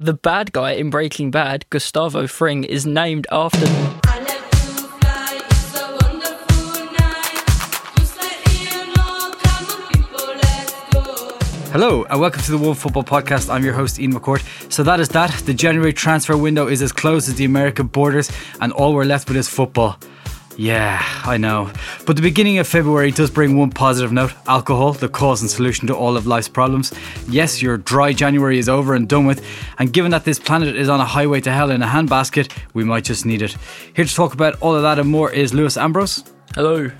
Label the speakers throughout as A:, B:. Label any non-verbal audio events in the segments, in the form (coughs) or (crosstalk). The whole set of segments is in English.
A: The bad guy in Breaking Bad, Gustavo Fring, is named after.
B: I love to fly, it's a wonderful night. Just like Leonardo, come on people, let's go.
C: Hello, and welcome to the One Football Podcast. I'm your host, Ian McCourt. So that is that. The January transfer window is as closed as the American borders, and all we're left with is football. Yeah, I know. But the beginning of February does bring one positive note alcohol, the cause and solution to all of life's problems. Yes, your dry January is over and done with, and given that this planet is on a highway to hell in a handbasket, we might just need it. Here to talk about all of that and more is Lewis Ambrose
A: Hello.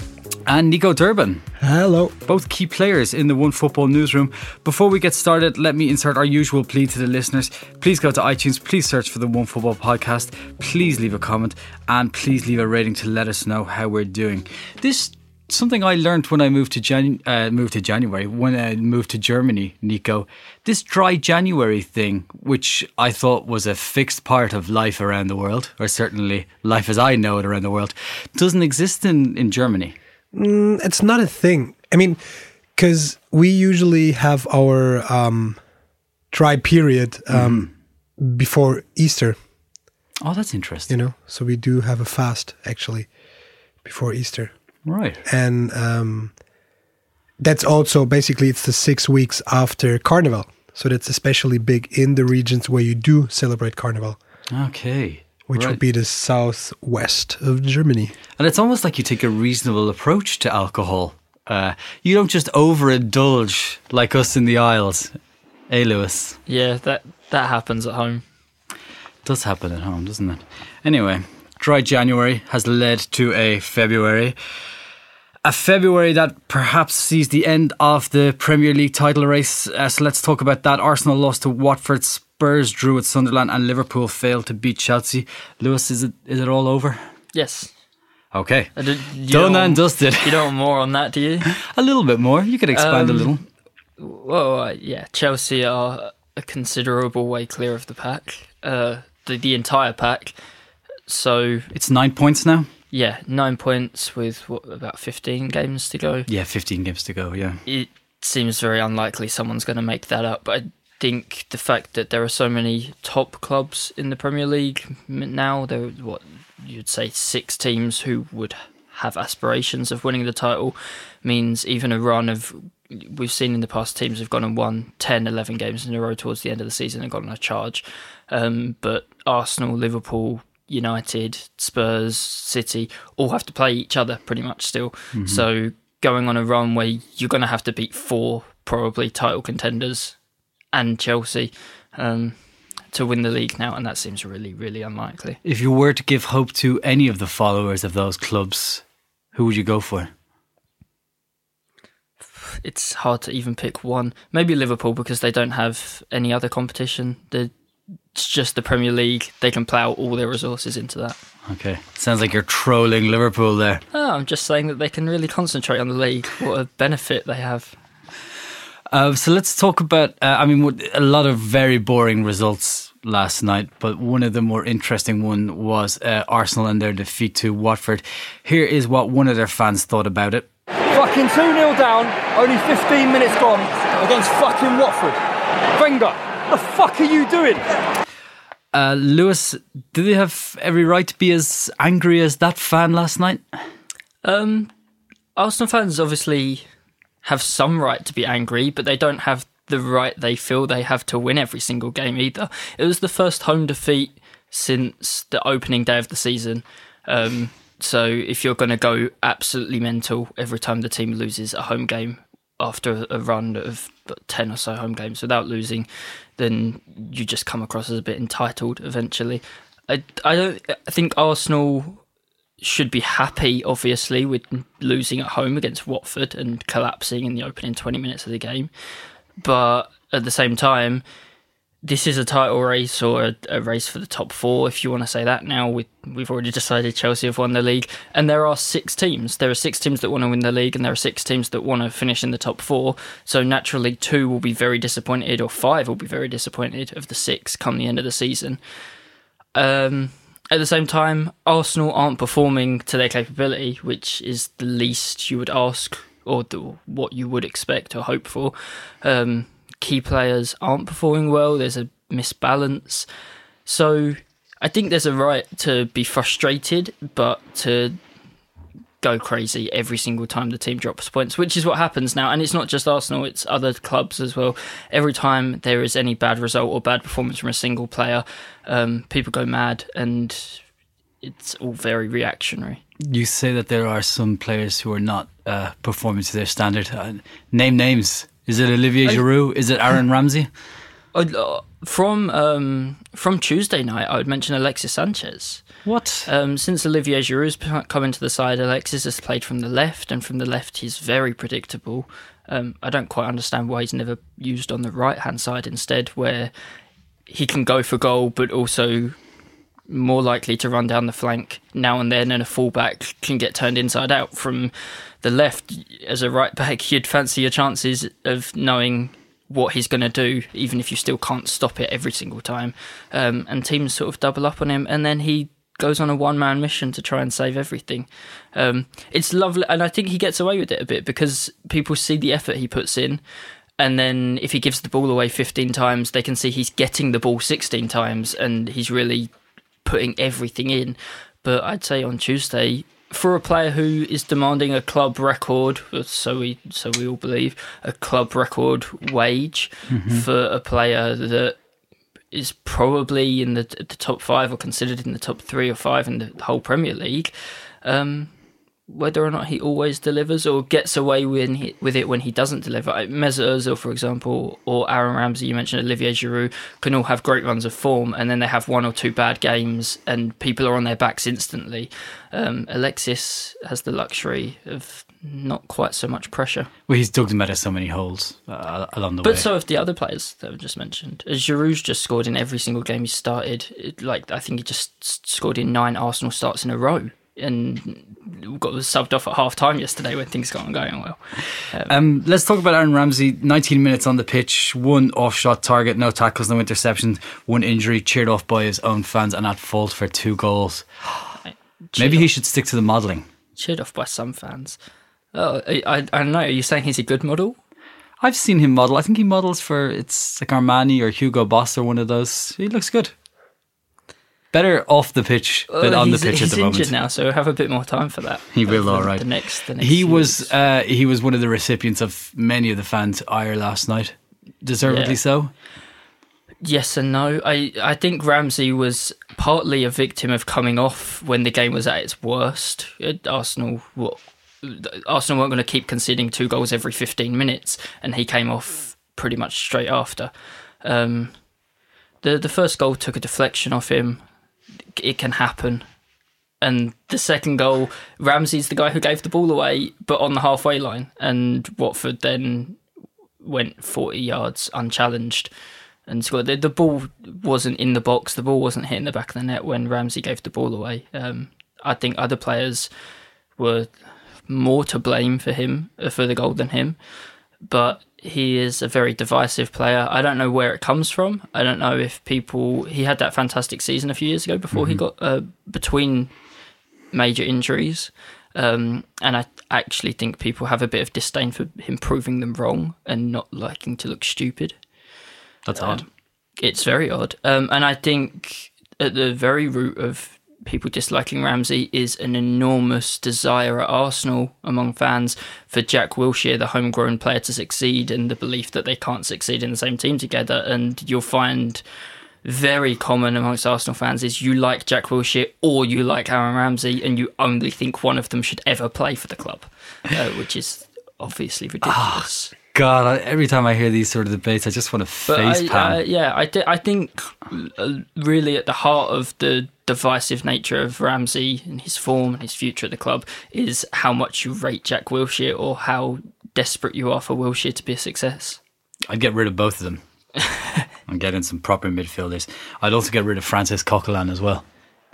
C: And Nico Durbin.
D: Hello.
C: both key players in the One Football newsroom. Before we get started, let me insert our usual plea to the listeners. Please go to iTunes, please search for the One Football podcast, please leave a comment, and please leave a rating to let us know how we're doing. This something I learned when I moved to Jan- uh, moved to January when I moved to Germany, Nico. This dry January thing, which I thought was a fixed part of life around the world, or certainly life as I know it around the world, doesn't exist in, in Germany.
D: It's not a thing. I mean, because we usually have our um, dry period um, before Easter,
C: Oh, that's interesting.
D: you know? So we do have a fast actually before Easter.
C: Right.
D: And um, that's also basically it's the six weeks after Carnival. So that's especially big in the regions where you do celebrate Carnival,
C: Okay.
D: Which
C: right.
D: would be the southwest of Germany.
C: And it's almost like you take a reasonable approach to alcohol. Uh, you don't just overindulge like us in the Isles. eh, Lewis.
A: Yeah, that that happens at home.
C: does happen at home, doesn't it? Anyway, dry January has led to a February. A February that perhaps sees the end of the Premier League title race. Uh, so let's talk about that. Arsenal lost to Watford, Spurs drew at Sunderland, and Liverpool failed to beat Chelsea. Lewis, is it is it all over?
A: Yes.
C: Okay.
A: I did-
C: Done
A: don't-
C: and dusted.
A: You don't want more on that, do you? (laughs)
C: A little bit more. You could expand a
A: Um,
C: little.
A: Well, uh, yeah, Chelsea are a considerable way clear of the pack, uh, the the entire pack. So
C: It's nine points now.
A: yeah, nine points with what about fifteen games to go.
C: Yeah, 15 games to go. Yeah.
A: It seems very unlikely someone's going to make that up. But I think the fact that there are so many top clubs in the Premier League now, there are, what you'd say six teams who would have aspirations of winning the title, means even a run of we've seen in the past teams have gone and won 10, 11 games in a row towards the end of the season and got on a charge. Um, but Arsenal, Liverpool, United, Spurs, City all have to play each other pretty much still. So going on a run where you're going to have to beat four probably title contenders and Chelsea um, to win the league now, and that seems really, really unlikely.
C: If you were to give hope to any of the followers of those clubs, who would you go for?
A: It's hard to even pick one. Maybe Liverpool because they don't have any other competition. They're, it's just the Premier League. They can plough all their resources into that.
C: Okay. Sounds like you're trolling Liverpool there.
A: Oh, I'm just saying that they can really concentrate on the league. What a benefit they have.
C: Uh, so let's talk about, uh, I mean, a lot of very boring results last night, but one of the more interesting one was uh, Arsenal and their defeat to Watford. Here is what one of their fans thought about it.
E: Fucking 2 0 down, only 15 minutes gone against fucking Watford. Wenger, the fuck are you doing?
C: Uh, Lewis, did they have every right to be as angry as that fan last night?
A: Um, Arsenal fans obviously have some right to be angry, but they don't have the right they feel they have to win every single game either. It was the first home defeat since the opening day of the season. Um, so if you're going to go absolutely mental every time the team loses a home game after a run of 10 or so home games without losing, then you just come across as a bit entitled eventually. I, I don't I think Arsenal should be happy, obviously, with losing at home against Watford and collapsing in the opening 20 minutes of the game. But at the same time, this is a title race or a, a race for the top four, if you want to say that now. We, we've already decided Chelsea have won the league. And there are six teams. There are six teams that want to win the league, and there are six teams that want to finish in the top four. So naturally, two will be very disappointed, or five will be very disappointed of the six come the end of the season. Um, at the same time, Arsenal aren't performing to their capability, which is the least you would ask or the, what you would expect or hope for. Um, key players aren't performing well. There's a misbalance. So I think there's a right to be frustrated, but to go crazy every single time the team drops points, which is what happens now. And it's not just Arsenal, it's other clubs as well. Every time there is any bad result or bad performance from a single player, um, people go mad and it's all very reactionary.
C: You say that there are some players who are not uh, performing to their standard. Uh, name names. Is it Olivier Giroud? Is it Aaron Ramsey? (laughs)
A: Uh, From um, from Tuesday night, I would mention Alexis Sanchez.
C: What?
A: Um, since Olivier Giroud's come into the side, Alexis has played from the left, and from the left, he's very predictable. Um, I don't quite understand why he's never used on the right hand side instead, where he can go for goal, but also more likely to run down the flank now and then, and a fullback can get turned inside out from the left. As a right back, you'd fancy your chances of knowing what he's going to do, even if you still can't stop it every single time. Um, and teams sort of double up on him, and then he goes on a one man mission to try and save everything. Um, it's lovely, and I think he gets away with it a bit because people see the effort he puts in. And then if he gives the ball away 15 times, they can see he's getting the ball 16 times and he's really putting everything in. But I'd say on Tuesday, for a player who is demanding a club record, so we so we all believe a club record wage for a player that is probably in the the top five or considered in the top three or five in the whole Premier League. Um, whether or not he always delivers or gets away when he, with it when he doesn't deliver. Like Mesut Ozil, for example, or Aaron Ramsey, you mentioned Olivier Giroud, can all have great runs of form, and then they have one or two bad games, and people are on their backs instantly. Um, Alexis has the luxury of not quite so much pressure,
C: Well, he's dug them out of so many holes uh, along the way.
A: but so have the other players that I've just mentioned. As Giroud's just scored in every single game he started. It, like I think he just scored in nine Arsenal starts in a row. And got subbed off at half time yesterday when things got going well.
C: Um, let's talk about Aaron Ramsey. 19 minutes on the pitch, one off shot target, no tackles, no interceptions, one injury, cheered off by his own fans, and at fault for two goals. Maybe he should stick to the modelling.
A: cheered off by some fans. Oh, I, I, I don't know. Are you saying he's a good model?
C: I've seen him model. I think he models for it's like Armani or Hugo Boss or one of those. He looks good. Better off the pitch than on the pitch at the
A: injured
C: moment.
A: now, so we'll have a bit more time for that. (laughs)
C: He will, all right.
A: The next, the next
C: He was uh, he was one of the recipients of many of the fans' ire last night. Deservedly
A: Yeah.
C: so.
A: Yes and no. I, I think Ramsey was partly a victim of coming off when the game was at its worst. Uh, Arsenal, what Arsenal weren't going to keep conceding two goals every 15 minutes, and he came off pretty much straight after. Um, the the first goal took a deflection off him. It can happen. And the second goal, Ramsey's the guy who gave the ball away, but on the halfway line, and Watford then went 40 yards unchallenged and scored. The, the ball wasn't in the box. The ball wasn't hitting the back of the net when Ramsey gave the ball away. Um, I think other players were more to blame for him uh, for the goal than him, but he is a very divisive player. I don't know where it comes from. I don't know if people. He had that fantastic season a few years ago before he got uh, between major injuries. Um, and I actually think people have a bit of disdain for him proving them wrong and not liking to look stupid.
C: That's
A: Um,
C: odd.
A: It's very odd. Um, and I think at the very root of people disliking Ramsey is an enormous desire at Arsenal among fans for Jack Wilshere, the homegrown player, to succeed and the belief that they can't succeed in the same team together. And you'll find very common amongst Arsenal fans is you like Jack Wilshere or you like Aaron Ramsey and you only think one of them should ever play for the club, uh, which is obviously ridiculous.
C: God, I, every time I hear these sort of debates, I just want to face
A: I, uh, yeah, I, thi- I think uh, really at the heart of the divisive nature of Ramsey and his form and his future at the club is how much you rate Jack Wilshere or how desperate you are for Wilshere to be a success.
C: I'd get rid of both of them (laughs) and get in some proper midfielders. I'd also get rid of Francis Coquelin as well.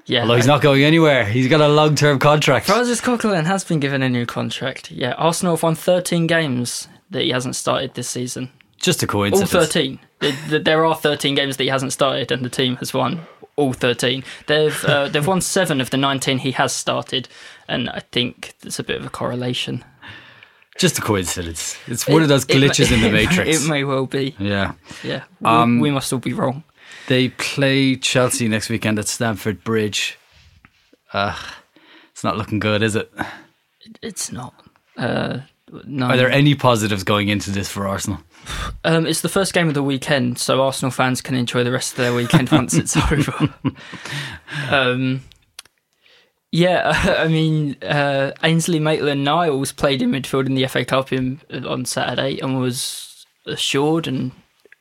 A: Yeah,
C: Although he's
A: I-
C: not going anywhere. He's got a long term contract.
A: Francis Coquelin has been given a new contract. Yeah, Arsenal have won 13 games that he hasn't started this season.
C: Just a coincidence.
A: All 13. Th- th- There are 13 games that he hasn't started, and the team has won all 13. They've uh, (laughs) they've won seven of the 19 he has started, and I think there's a bit of a correlation.
C: Just a coincidence. It's one of those
A: It- it
C: glitches
A: may-
C: in the (laughs) matrix.
A: It may well be.
C: yeah.
A: Yeah, we,
C: Um,
A: we must all be wrong.
C: They play Chelsea next weekend at Stamford Bridge. Uh, it's not looking good, is it?
A: It's not. Uh, no.
C: Are there any positives going into this for Arsenal?
A: Um, it's the first game of the weekend, so Arsenal fans can enjoy the rest of their weekend once it's (laughs) over. um, yeah, (laughs) I mean, uh, Ainsley Maitland Niles played in midfield in the FA Cup in, on Saturday and was assured and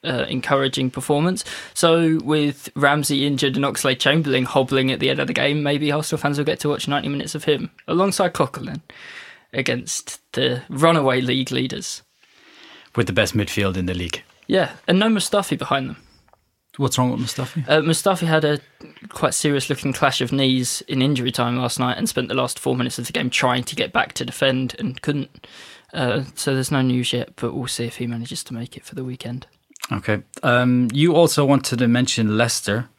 A: uh, encouraging performance. So, with Ramsey injured and Oxlade Chamberlain hobbling at the end of the game, maybe Arsenal fans will get to watch 90 minutes of him alongside Coquelin against the runaway league leaders.
C: With the best midfield in the league.
A: Yeah, and no Mustafi behind them.
C: What's wrong with Mustafi?
A: Uh, Mustafi had a quite serious looking clash of knees in injury time last night and spent the last four minutes of the game trying to get back to defend and couldn't. Uh, so there's no news yet, but we'll see if he manages to make it for the weekend.
C: Okay. Um, you also wanted to mention Leicester.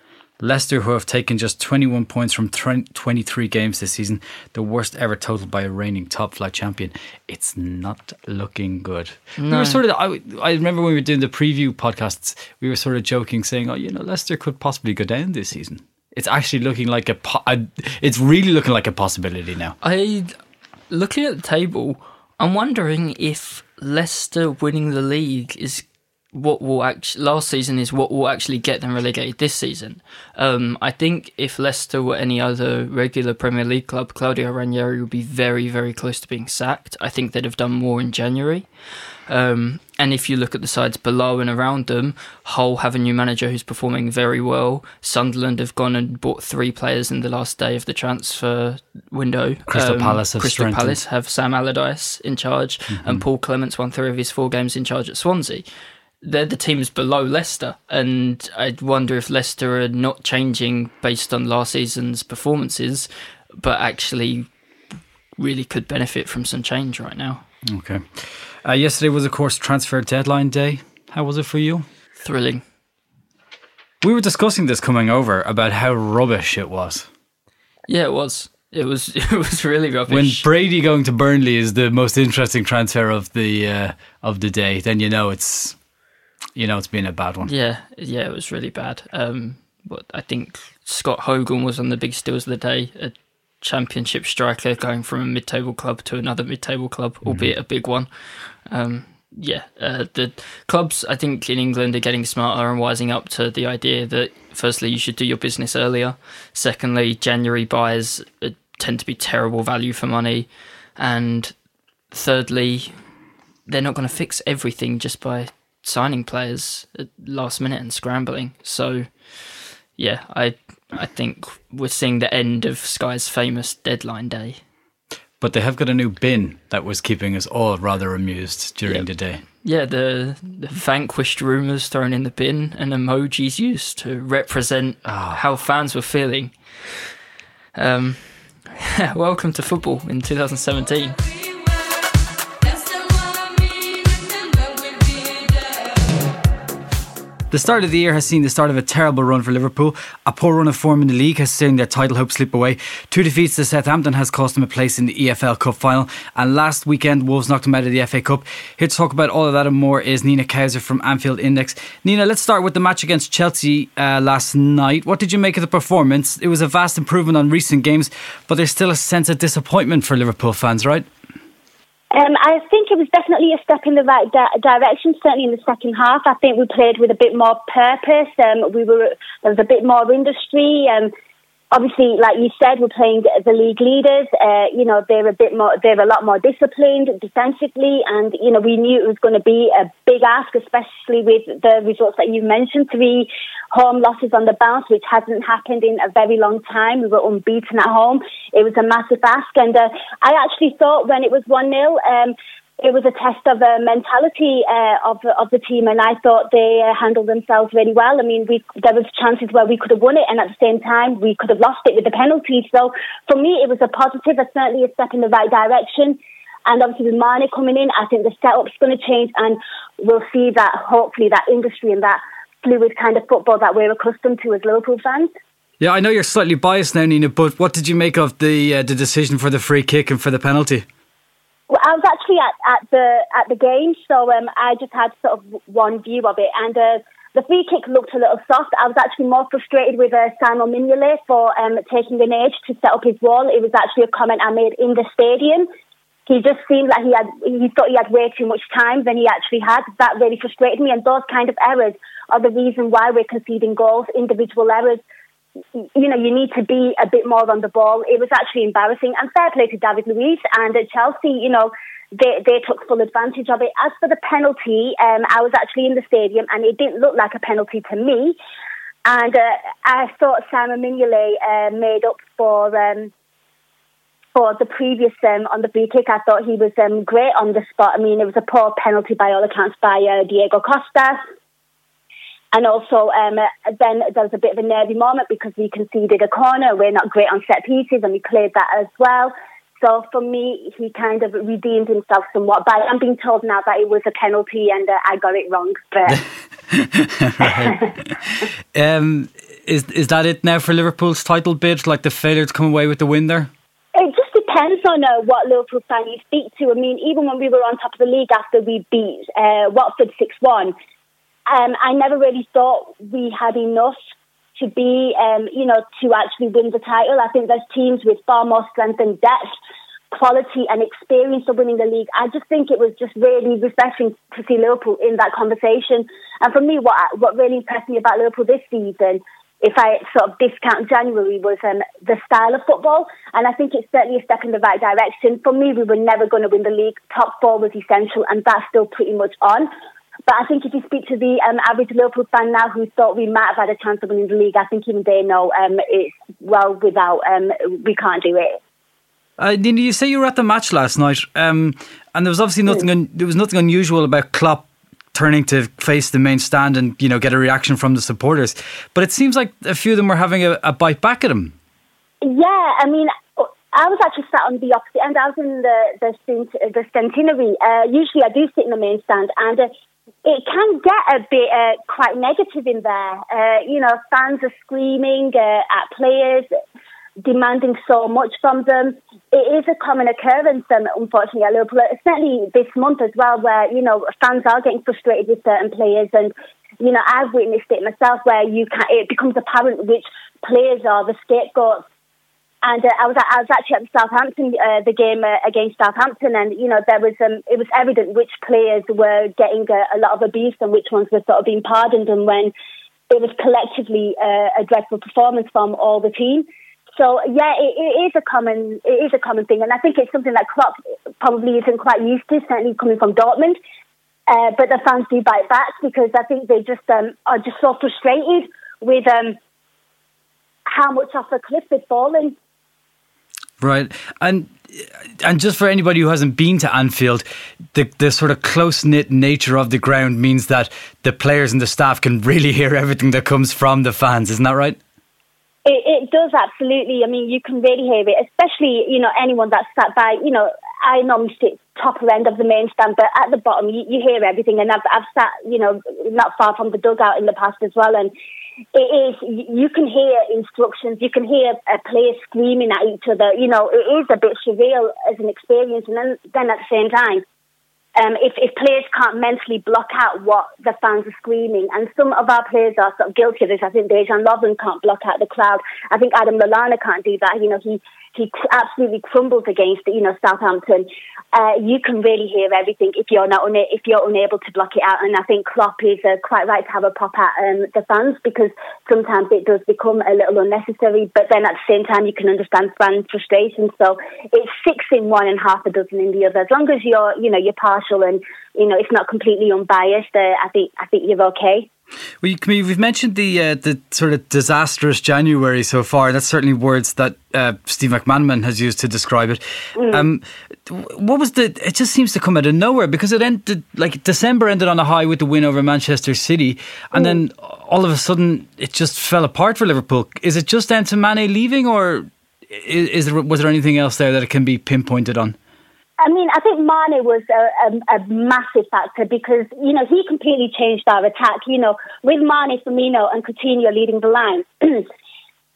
C: Leicester, who have taken just 21 points from 23 games this season, the worst ever total by a reigning top flight champion. It's not looking good. We were sort of. I, I remember when we were doing the preview podcasts, we were sort of joking, saying, "Oh, you know, Leicester could possibly go down this season." It's actually looking like a. po- a it's really looking like a possibility now.
A: I, looking at the table, I'm wondering if Leicester winning the league is what will actually last season is what will actually get them relegated this season. Um, I think if Leicester were any other regular Premier League club, Claudio Ranieri would be very, very close to being sacked. I think they'd have done more in January. Um, and if you look at the sides below and around them, Hull have a new manager who's performing very well. Sunderland have gone and bought three players in the last day of the transfer window. Um,
C: Crystal Palace have
A: Crystal. Palace have Sam Allardyce in charge, and Paul Clement's won three of his four games in charge at Swansea. They're the teams below Leicester, and I wonder if Leicester are not changing based on last season's performances, but actually really could benefit from some change right now.
C: Okay. Uh, yesterday was, of course, transfer deadline day. How was it for you?
A: Thrilling.
C: We were discussing this coming over about how rubbish it was.
A: Yeah, it was. It was. (laughs) It was really rubbish. When.
C: Brady going to Burnley is the most interesting transfer of the uh, of the day, then you know it's you know it's been a bad one.
A: Yeah, yeah, it was really bad. Um, but I think Scott Hogan was on the big steals of the day. A championship striker going from a mid-table club to another mid-table club, albeit a big one. Um, yeah, uh, the clubs I think in England are getting smarter and wising up to the idea that firstly you should do your business earlier. Secondly, January buys uh, tend to be terrible value for money, and thirdly, they're not going to fix everything just by signing players at last minute and scrambling. So, yeah, I I think we're seeing the end of Sky's famous deadline day.
C: But they have got a new bin that was keeping us all rather amused during
A: Yep.
C: the day.
A: Yeah, the, the vanquished rumours thrown in the bin and emojis used to represent how fans were feeling. Um, (laughs) welcome to football in 2017.
B: The
C: start of the year has seen the start of a terrible run for Liverpool. A poor run of form in the league has seen their title hopes slip away. Two defeats to Southampton has cost them a place in the EFL Cup final. And last weekend, Wolves knocked them out of the FA Cup. Here to talk about all of that and more is Nina Kauser from Anfield Index. Nina, let's start with the match against Chelsea uh, last night. What did you make of the performance? It was a vast improvement on recent games, but there's still a sense of disappointment for Liverpool fans, right?
F: Um, I think it was definitely a step in the right di- direction. Certainly in the second half, I think we played with a bit more purpose. Um, we were there was a bit more industry. Um, obviously, like you said, we're playing the league leaders. Uh, you know, they're a bit more, they're a lot more disciplined defensively, and you know, we knew it was going to be a big ask, especially with the results that you mentioned. Three home losses on the bounce, which hasn't happened in a very long time. We were unbeaten at home. It was a massive ask, and uh, I actually thought when it was one 0 um, it was a test of the mentality uh, of of the team, and I thought they uh, handled themselves really well. I mean, we there was chances where we could have won it, and at the same time we could have lost it with the penalty. So for me, it was a positive, a certainly a step in the right direction. And obviously, with Mane coming in, I think the setup's going to change, and we'll see that hopefully that industry and that fluid kind of football that we're accustomed to as Liverpool fans.
C: Yeah, I know you're slightly biased now, Nina, but what did you make of the uh, the decision for the free kick and for the penalty?
F: Well, I was actually at, at the at the game, so um, I just had sort of one view of it, and uh, The free kick looked a little soft. I was actually more frustrated with uh, Simon Mignolet for um, taking an age to set up his wall. It was actually a comment I made in the stadium. He just seemed like he had, he thought he had way too much time than he actually had. That really frustrated me. And those kind of errors are the reason why we're conceding goals, individual errors you know, you need to be a bit more on the ball. It was actually embarrassing. And fair play to David Luiz and at Chelsea, you know, they, they took full advantage of it. As for the penalty, um, I was actually in the stadium and it didn't look like a penalty to me. And uh, I thought Simon Mignolet uh, made up for um, for the previous um, on the free kick. I thought he was um, great on the spot. I mean, it was a poor penalty by all accounts by uh, Diego Costa. And also, um, then there was a bit of a nervy moment because we conceded a corner. We're not great on set pieces, and we cleared that as well. So for me, he kind of redeemed himself somewhat. But I'm being told now that it was a penalty, and uh, I got it wrong. But (laughs)
C: Um, is is that it now for Liverpool's title bid? Like the failure to come away with the win there?
F: It just depends on uh, what Liverpool fan you speak to. I mean, even when we were on top of the league after we beat uh, Watford 6 1, um, I never really thought we had enough to be, um, you know, to actually win the title. I think there's teams with far more strength and depth, quality and experience of winning the league. I just think it was just really refreshing to see Liverpool in that conversation. And for me, what what really impressed me about Liverpool this season if I sort of discount January, was um, the style of football. And I think it's certainly a step in the right direction. For me, we were never going to win the league. Top four was essential, and that's still pretty much on. But I think if you speak to the um, average Liverpool fan now who thought we might have had a chance of winning the league, I think even they know um, it's well without, um, we can't do it.
C: Uh, Nina, you say you were at the match last night, um, and there was obviously nothing. Un- there was nothing unusual about Klopp turning to face the main stand and you know get a reaction from the supporters. But it seems like a few of them were having a, a bite back at him.
F: Yeah, I mean, I was actually sat on the opposite end. I was in the the, cent- the centenary. Uh, usually, I do sit in the main stand, and uh, it can get a bit uh, quite negative in there. Uh, you know, fans are screaming uh, at players, demanding so much from them. It is a common occurrence, um, unfortunately, at Liverpool, certainly this month as well, where, you know, fans are getting frustrated with certain players. And, you know, I've witnessed it myself where you can, it becomes apparent which players are the scapegoats. And uh, I was I was actually at the Southampton uh, the game uh, against Southampton, and you know there was um, it was evident which players were getting a, a lot of abuse and which ones were sort of being pardoned, and when it was collectively uh, a dreadful performance from all the team. So yeah, it, it is a common it is a common thing, and I think it's something that Klopp probably isn't quite used to, certainly coming from Dortmund. Uh, but the fans do bite back because I think they just um, are just so frustrated with um, how much off a cliff they've fallen.
C: Right, and and just for anybody who hasn't been to Anfield, the the sort of close knit nature of the ground means that the players and the staff can really hear everything that comes from the fans. Isn't that right?
F: It, it does absolutely. I mean, you can really hear it, especially you know anyone that's sat by. You know, I normally sit top end of the main stand, but at the bottom you, you hear everything. And I've I've sat you know not far from the dugout in the past as well, and it is you can hear instructions, you can hear a player screaming at each other. You know, it is a bit surreal as an experience, and then then at the same time. Um, if, if players can't mentally block out what the fans are screaming, and some of our players are sort of guilty of this. I think Dejan Lovren can't block out the crowd. I think Adam Lallana can't do that. You know, he he absolutely crumbles against you know Southampton. Uh, you can really hear everything if you're not una- if you're unable to block it out. And I think Klopp is uh, quite right to have a pop at um, the fans because sometimes it does become a little unnecessary. But then at the same time, you can understand fan frustration. So it's six in one and half a dozen in the other. As long as you're you know you're partial and you know it's not completely unbiased, uh, I think I think you're okay.
C: Camille, we've mentioned the uh, the sort of disastrous January so far. That's certainly words that uh, Steve McManaman has used to describe it. Um, what was the? It just seems to come out of nowhere because it ended like December ended on a high with the win over Manchester City, and then all of a sudden it just fell apart for Liverpool. Is it just down to Mane leaving, or is, is there was there anything else there that it can be pinpointed on?
F: I mean, I think Mane was a, a, a massive factor because, you know, he completely changed our attack. You know, with Mane, Firmino and Coutinho leading the line, (clears throat)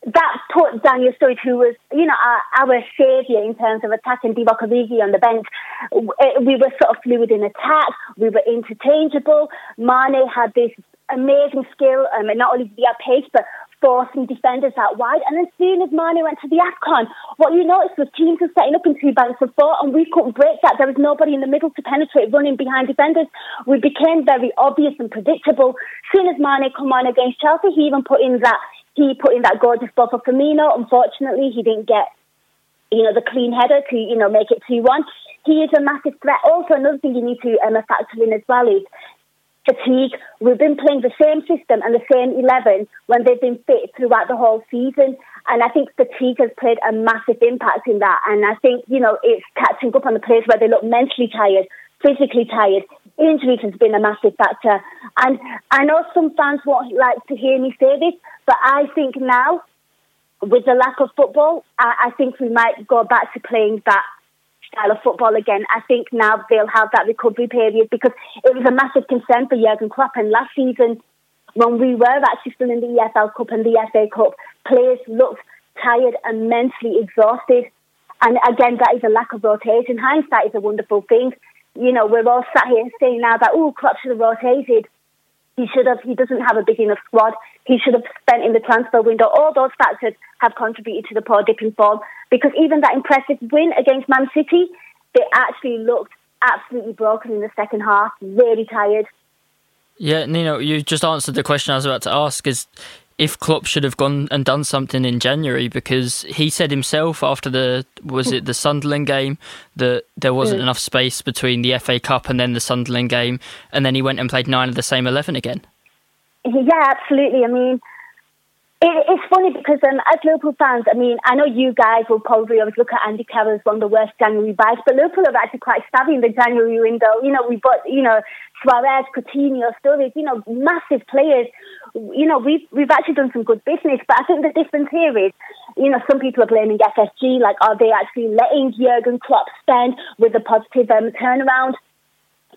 F: that put Daniel Sturridge, who was, you know, our, our saviour in terms of attack, and Divock on the bench. We were sort of fluid in attack. We were interchangeable. Mane had this amazing skill, um, and not only have pace, but forcing defenders out wide. And as soon as Mane went to the AFCON, what you noticed was teams were setting up in two banks of four, and we couldn't break that. There was nobody in the middle to penetrate, running behind defenders. We became very obvious and predictable. As soon as Mane come on against Chelsea, he even put in that he put in that gorgeous ball for Firmino. Unfortunately, he didn't get you know, the clean header to, you know, make it 2 1. He is a massive threat. Also, another thing you need to um, factor in as well is fatigue. We've been playing the same system and the same 11 when they've been fit throughout the whole season. And I think fatigue has played a massive impact in that. And I think, you know, it's catching up on the players where they look mentally tired, physically tired. Injuries has been a massive factor. And I know some fans won't like to hear me say this, but I think now with the lack of football, I, I think we might go back to playing that style of football again. I think now they'll have that recovery period because it was a massive concern for Jurgen Klopp. And last season, when we were actually still in the EFL Cup and the FA Cup, players looked tired and mentally exhausted. And again, that is a lack of rotation. Hindsight is a wonderful thing. You know, we're all sat here saying now that, oh, Klopp should have rotated. He should have. He doesn't have a big enough squad. He should have spent in the transfer window. All those factors have contributed to the poor dip in form. Because even that impressive win against Man City, they actually looked absolutely broken in the second half. Really tired.
A: Yeah, Nino, you just answered the question I was about to ask. Is if Klopp should have gone and done something in January because he said himself after the was it the Sunderland game that there wasn't enough space between the FA Cup and then the Sunderland game, and then he went and played nine of the same eleven again.
F: Yeah, absolutely. I mean, it, it's funny because um, as Liverpool fans, I mean, I know you guys will probably always look at Andy Carroll as one of the worst January buys, but Liverpool are actually quite savvy in the January window. You know, we bought, you know, Suarez, Coutinho, Sturridge, you know, massive players. You know, we've we've actually done some good business, but I think the difference here is, you know, some people are blaming FSG, like, are they actually letting Jurgen Klopp spend with a positive um, turnaround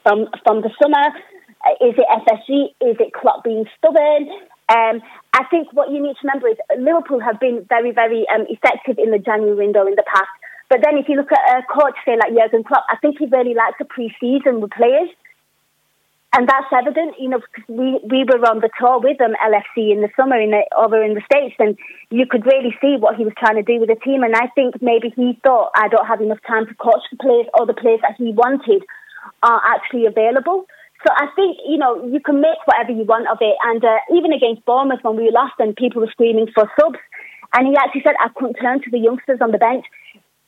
F: from from the summer? Uh, Is it FSG? Is it Klopp being stubborn? Um, I think what you need to remember is Liverpool have been very, very um, effective in the January window in the past. But then if you look at a coach, say like Jurgen Klopp, I think he really likes a pre-season with players. And that's evident, you know, because we, we were on the tour with them, LFC, in the summer in the, over in the States, and you could really see what he was trying to do with the team. And I think maybe he thought, I don't have enough time to coach the players, or the players that he wanted are actually available. So I think, you know, you can make whatever you want of it. And uh, even against Bournemouth, when we lost and people were screaming for subs, and he actually said, I couldn't turn to the youngsters on the bench.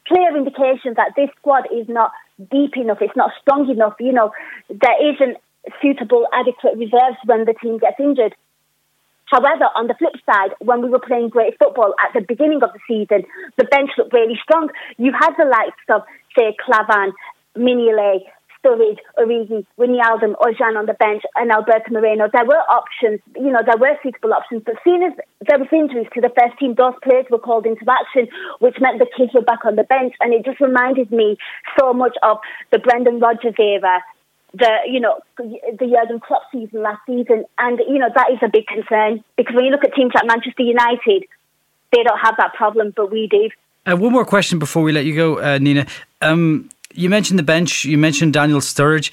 F: Clear indication that this squad is not deep enough, it's not strong enough. You know, there isn't suitable, adequate reserves when the team gets injured. However, on the flip side, when we were playing great football at the beginning of the season, the bench looked really strong. You had the likes of, say, Klavan, Mignolet, Sturridge, Origi, Wijnaldum, Ojan on the bench, and Alberto Moreno. There were options, you know, there were suitable options. But soon as there was injuries to the first team, those players were called into action, which meant the kids were back on the bench. And it just reminded me so much of the Brendan Rodgers era the you know the Jurgen Klopp season last season, and you know that is a big concern because when you look at teams like Manchester United, they don't have that problem, but we do.
C: Uh, one more question before we let you go, uh, Nina. Um, you mentioned the bench. You mentioned Daniel Sturridge.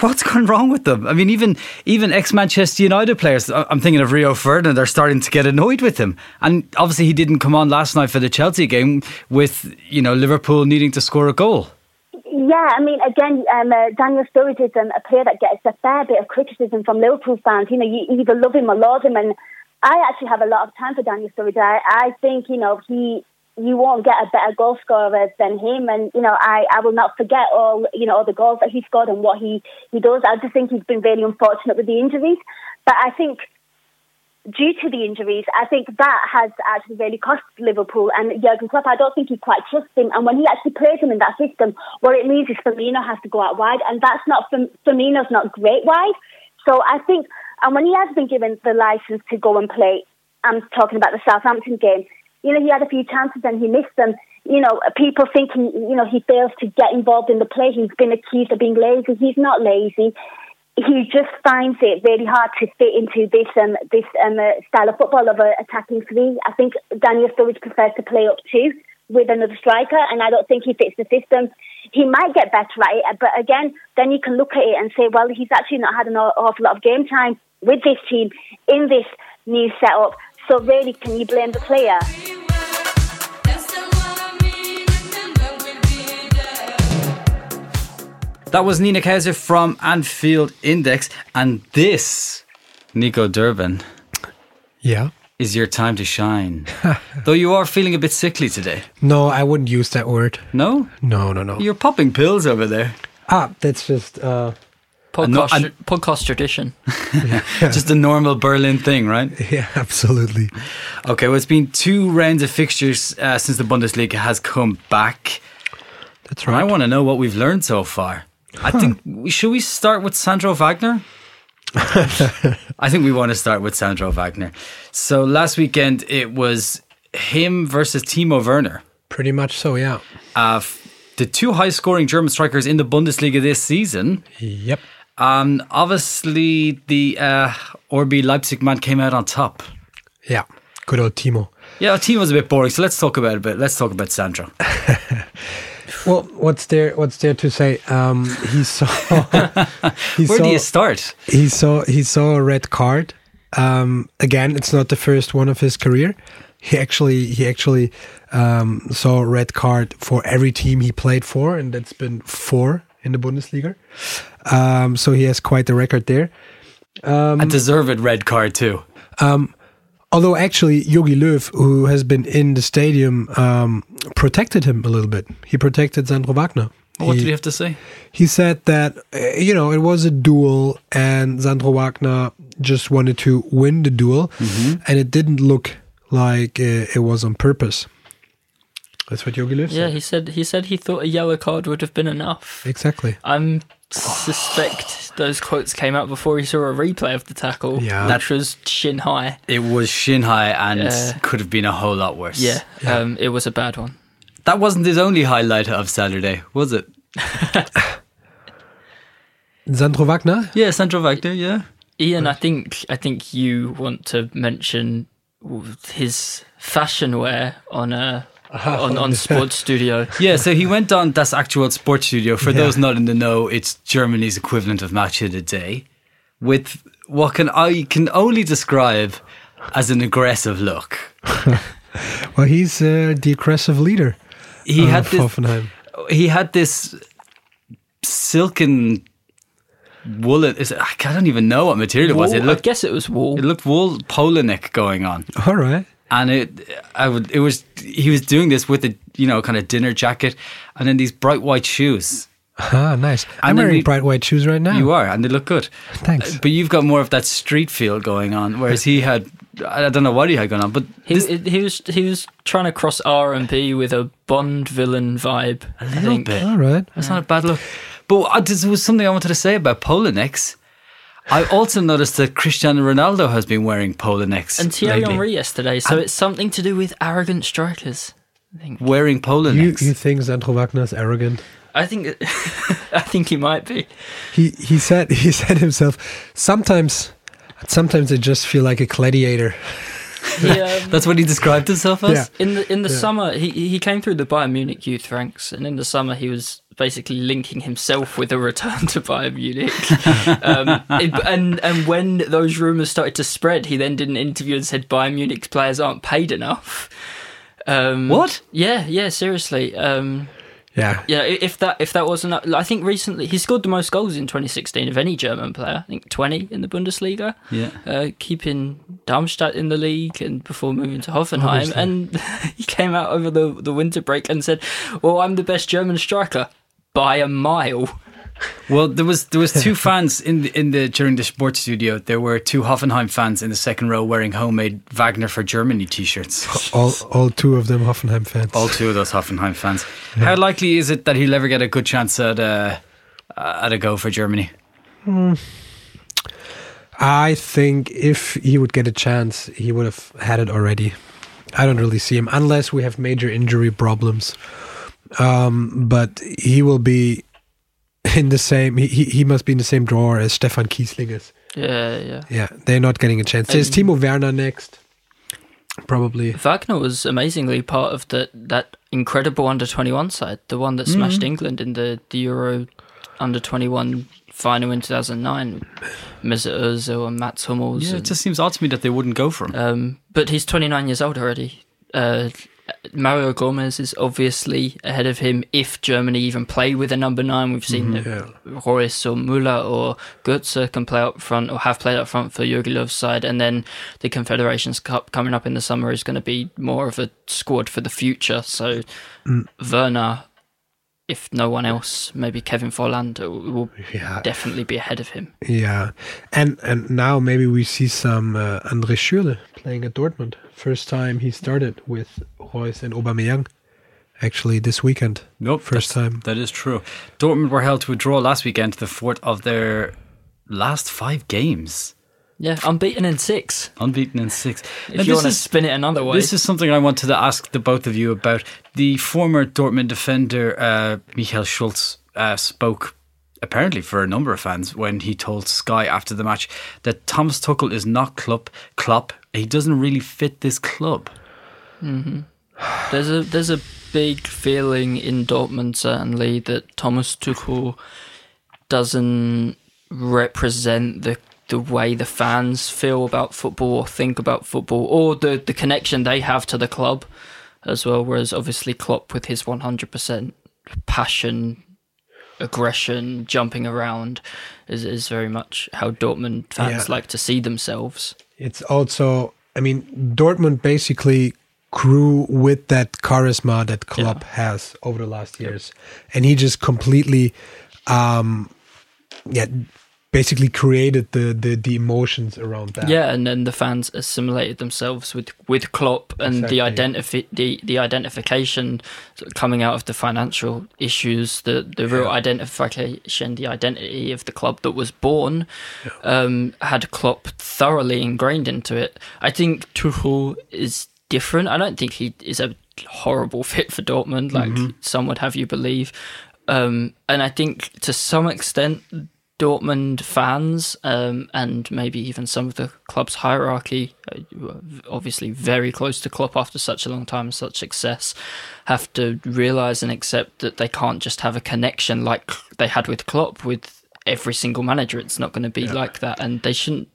C: What's gone wrong with them? I mean, even even ex Manchester United players. I'm thinking of Rio Ferdinand. They're starting to get annoyed with him. And obviously, he didn't come on last night for the Chelsea game with you know Liverpool needing to score a goal.
F: Yeah, I mean, again, um, uh, Daniel Sturridge is um, a player that gets a fair bit of criticism from Liverpool fans. You know, you either love him or loathe him, and I actually have a lot of time for Daniel Sturridge. I, I think, you know, he you won't get a better goal scorer than him, and you know, I, I will not forget all you know all the goals that he scored and what he he does. I just think he's been really unfortunate with the injuries, but I think due to the injuries, I think that has actually really cost Liverpool and Jurgen Klopp. I don't think he quite trusts him. And when he actually plays him in that system, what it means is Firmino has to go out wide, and that's not Firmino's not great wide. So I think, and when he has been given the license to go and play, I'm talking about the Southampton game. You know, he had a few chances and he missed them. You know, people think he, you know, he fails to get involved in the play. He's been accused of being lazy. He's not lazy he just finds it really hard to fit into this um, this um, uh, style of football of attacking three. I think Daniel Sturridge prefers to play up two with another striker, and I don't think he fits the system. He might get better at it, but again, then you can look at it and say, well, he's actually not had an awful lot of game time with this team in this new setup. So really, can you blame the player?
C: That was Nina Kaiser from Anfield Index, and this, Nico Durbin,
D: Yeah.
C: is your time to shine. (laughs) Though you are feeling a bit sickly today.
D: No, I wouldn't use that word.
C: No?
D: No, no, no.
C: You're popping pills over there.
D: ah, that's just uh,
A: Podcast,
C: and-
A: podcast tradition. (laughs)
C: Just a normal Berlin thing, right? (laughs)
D: yeah, absolutely.
C: Okay, well, it's been two rounds of fixtures uh, since the Bundesliga has come back.
D: That's
C: And I want to know what we've learned so far. I think, should we start with Sandro Wagner? (laughs) I think we want to start with Sandro Wagner. So last weekend it was him versus Timo Werner.
D: Pretty much so. Yeah.
C: Uh, the two high scoring German strikers in the Bundesliga this season.
D: Yep.
C: Um, obviously, the uh, RB Leipzig man came out on top.
D: Yeah. Good old Timo.
C: Yeah, Timo's a bit boring, so let's talk about it a bit. Let's talk about Sandro. (laughs)
D: Well, what's there? What's there to say? Um, he (laughs) saw. he
C: Where
D: saw,
C: do you start?
D: He saw. He saw a red card. Um, again, it's not the first one of his career. He actually. He actually um, saw a red card for every team he played for, and that's been four in the Bundesliga. Um, so he has quite the record there.
C: a deserved red card too.
D: Although actually, Jogi Löw, who has been in the stadium, um, protected him a little bit. He protected Sandro Wagner.
C: What did he have to say?
D: he said that uh, you know it was a duel and Sandro Wagner just wanted to win the duel and it didn't look like uh, it was on purpose that's what Jogi Löw
A: Yeah,
D: said
A: he said he said he thought a yellow card would have been enough.
D: exactly
A: I'm suspect those quotes came out before he saw a replay of the tackle,
D: Yeah.
A: which was shin high.
C: It was shin high and
A: Yeah.
C: could have been a whole lot worse.
A: Yeah, Um, it was a bad one.
C: That wasn't his only highlight of Saturday, was it? (laughs)
D: Sandro Wagner
C: Yeah, Sandro Wagner, yeah.
A: Ian, I think I think you want to mention his fashion wear on uh, (laughs) on on Sports Studio.
C: Yeah, so he went on Das Aktuelle Sports Studio. For those not in the know, it's Germany's equivalent of Match of the Day, with what can I can only describe as an aggressive look. (laughs)
D: well he's uh, the aggressive leader
C: He had this,
D: Hoffenheim
C: he had this silken woolen. Is it, I don't even know what material it was. It
A: Wool? I
C: looked
A: guess it was wool.
C: it looked wool polo going on.
D: all right
C: and it I would it was he was doing this with a you know kind of dinner jacket and then these bright white shoes.
D: ah nice I'm wearing
C: he-
D: bright white shoes right now
C: You are, and they look good.
D: Thanks.
C: Uh, But you've got more of that street feel going on, whereas he had I don't know what he had going on, but
A: He,
C: this,
A: he was he was trying to cross R and B with a Bond villain vibe.
C: a
A: I
C: little bit.
D: all right
C: That's not a bad look. But I, there was something I wanted to say about polo necks. I also noticed that Cristiano Ronaldo has been wearing polo necks
A: And Thierry
C: lately.
A: Henry yesterday, so it's something to do with arrogant strikers.
C: wearing polo
D: you,
C: necks.
D: you think Sandro Wagner is arrogant
A: I think (laughs) I think he might be.
D: he he said (laughs) he said himself sometimes sometimes I just feel like a gladiator
A: He, (laughs) um,
C: That's what he described himself as.
D: Yeah.
A: in the in the summer, he he came through the Bayern Munich youth ranks, and in the summer he was basically linking himself with a return to Bayern Munich. (laughs) um, it- and and when those rumours started to spread, he then did an interview and said Bayern Munich's players aren't paid enough. Um,
C: What?
A: Yeah, yeah, seriously. Um,
D: yeah
A: yeah, if that if that wasn't, I think recently he scored the most goals in 2016 of any German player. I think 20 in the Bundesliga.
C: Yeah.
A: uh, keeping Darmstadt in the league and before moving to Hoffenheim.
D: Obviously.
A: And (laughs) he came out over the, the winter break and said, Well, I'm the best German striker by a mile.
C: Well, there was there was two fans in the, in the during the sports studio. There were two Hoffenheim fans in the second row wearing homemade Wagner for Germany T-shirts.
D: all all two of them Hoffenheim fans
C: All two of those Hoffenheim fans. How likely is it that he'll ever get a good chance at uh, at a go for Germany?
D: I think if he would get a chance, he would have had it already. I don't really see him unless we have major injury problems. Um, but he will be in the same. He, he he must be in the same drawer as Stefan Kießling is.
A: Yeah, yeah.
D: Yeah, they're not getting a chance. There's
A: Um,
D: Timo Werner next, probably.
A: Wagner was amazingly part of the, that incredible under 21 side, the one that smashed England in the, the Euro under 21 final in 2009. Mesut Ozil and Mats Hummels.
C: Yeah, it just seems odd to me that they wouldn't go for him.
A: um, but he's 29 years old already. Uh, Mario Gomez is obviously ahead of him. If Germany even play with a number nine, we've seen mm-hmm. that
D: Yeah.
A: Reus or Müller or Götze can play up front or have played up front for Jurgen Löw's side. And then the Confederations Cup coming up in the summer is going to be more of a squad for the future. So mm. Werner, if no one else, maybe Kevin Volland will
D: Yeah.
A: definitely be ahead of him.
D: Yeah, and and now maybe we see some uh, André Schürrle playing at Dortmund. First time he started with Reus and Aubameyang. Actually, this weekend.
C: Nope,
D: first time.
C: That is true. Dortmund were held to a draw last weekend, the fourth of their last five games,
A: Yeah, unbeaten in six.
C: unbeaten in six.
A: If
C: Now,
A: you
C: this
A: want to
C: is-
A: spin it another way.
C: This is something I wanted to ask the both of you about. The former Dortmund defender, uh, Michael Schulz, uh, spoke apparently for a number of fans when he told Sky after the match that Thomas Tuchel is not Klopp. Klopp. He doesn't really fit this club.
A: There's a there's a big feeling in Dortmund certainly that Thomas Tuchel doesn't represent the the way the fans feel about football or think about football or the the connection they have to the club as well. Whereas obviously Klopp with his 100% passion, aggression, jumping around is is very much how Dortmund fans
D: Yeah.
A: like to see themselves.
D: It's also, I mean, Dortmund basically grew with that charisma that Klopp has over the last years, and he just completely, um, yeah, basically created the the, the emotions around that.
A: Yeah, and then the fans assimilated themselves with with Klopp and the
D: Exactly.
A: identifi- the the identification coming out of the financial issues, the the real identification, the identity of the club that was born, um, had Klopp thoroughly ingrained into it. I think Tuchel is different. I don't think he is a horrible (laughs) fit for Dortmund, like some would have you believe. Um, and I think to some extent, Dortmund fans um, and maybe even some of the club's hierarchy, uh, obviously very close to Klopp after such a long time and such success, have to realise and accept that they can't just have a connection like they had with Klopp with every single manager. It's not going to be like that, and they shouldn't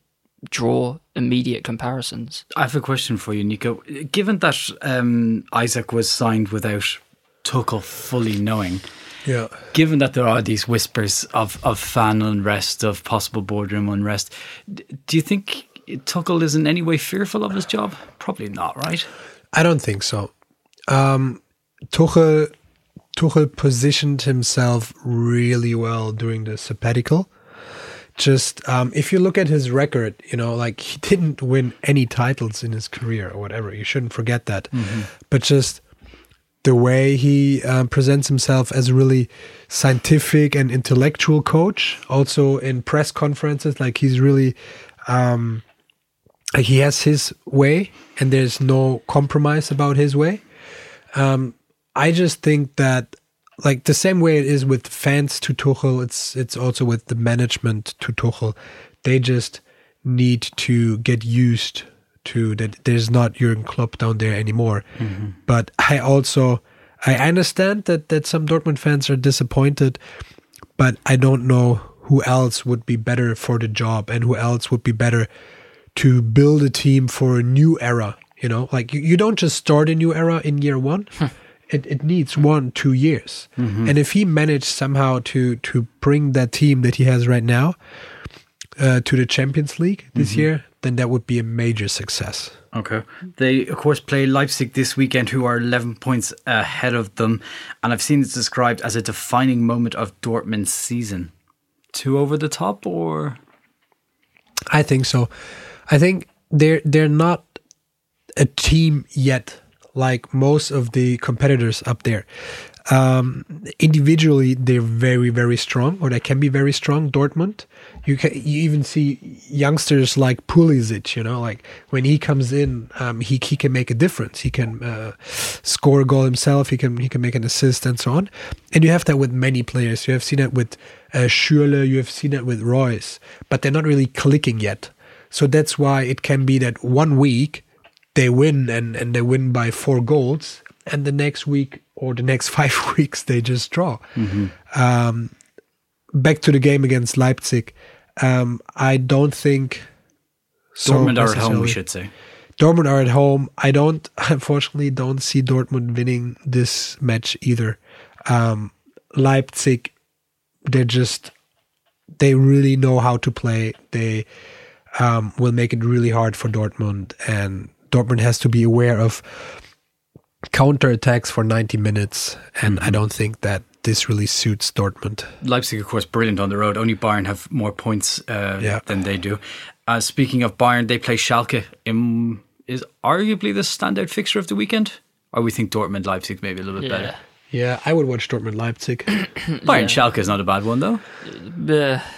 A: draw immediate comparisons.
C: I have a question for you, Nico. Given that um, Isak was signed without Tuchel fully knowing,
D: yeah.
C: given that there are these whispers of, of fan unrest, of possible boardroom unrest, do you think Tuchel is in any way fearful of his job? Probably not, right?
D: I don't think so. Um, Tuchel, Tuchel positioned himself really well during the sabbatical. Just um, if you look at his record, you know, like he didn't win any titles in his career or whatever. You shouldn't forget that. But just the way he um, presents himself as a really scientific and intellectual coach, also in press conferences, like he's really um, like he has his way and there's no compromise about his way. Um i just think that like the same way it is with fans to tuchel it's it's also with the management to tuchel. They just need to get used to that there's not Jurgen Klopp down there anymore mm-hmm. but i also i understand that that some dortmund fans are disappointed but I don't know who else would be better for the job and who else would be better to build a team for a new era. You know, like you, you don't just start a new era in year one. (laughs) Hmm. It, it needs one, two years. Mm-hmm. And if he managed somehow to to bring that team that he has right now uh, to the Champions League this mm-hmm. year, then that would be a major success.
C: Okay. They, of course, play Leipzig this weekend, who are 11 points ahead of them. And I've seen it described as a defining moment of Dortmund's season. Too over the top, or?
D: I think so. I think they're they're not a team yet, like most of the competitors up there. Um, individually, they're very very strong, or they can be very strong. Dortmund, you can you even see youngsters like Pulisic. You know, like when he comes in, um, he he can make a difference. He can uh, score a goal himself. He can he can make an assist and so on. And you have that with many players. You have seen it with uh, Schürrle. You have seen it with Reus, but they're not really clicking yet. So that's why it can be that one week they win and, and they win by four goals, and the next week or the next (laughs) five weeks they just draw. Um, back to the game against Leipzig. Um, I don't think so
C: Dortmund are at home, we should say.
D: Dortmund are at home. I don't, (laughs) unfortunately, don't see Dortmund winning this match either. Um, Leipzig, they're just, they really know how to play. They um, will make it really hard for Dortmund, and Dortmund has to be aware of counter attacks for 90 minutes. And I don't think that this really suits Dortmund.
C: Leipzig, of course, brilliant on the road. Only Bayern have more points uh,
D: Yeah.
C: than they do. Uh, speaking of Bayern, they play Schalke. In, is arguably the standout fixture of the weekend. Or we think Dortmund, Leipzig maybe a little bit
A: Yeah.
D: Yeah, I would watch Dortmund Leipzig.
C: better. (coughs) Bayern Schalke is not a bad one though.
A: Uh, (sighs)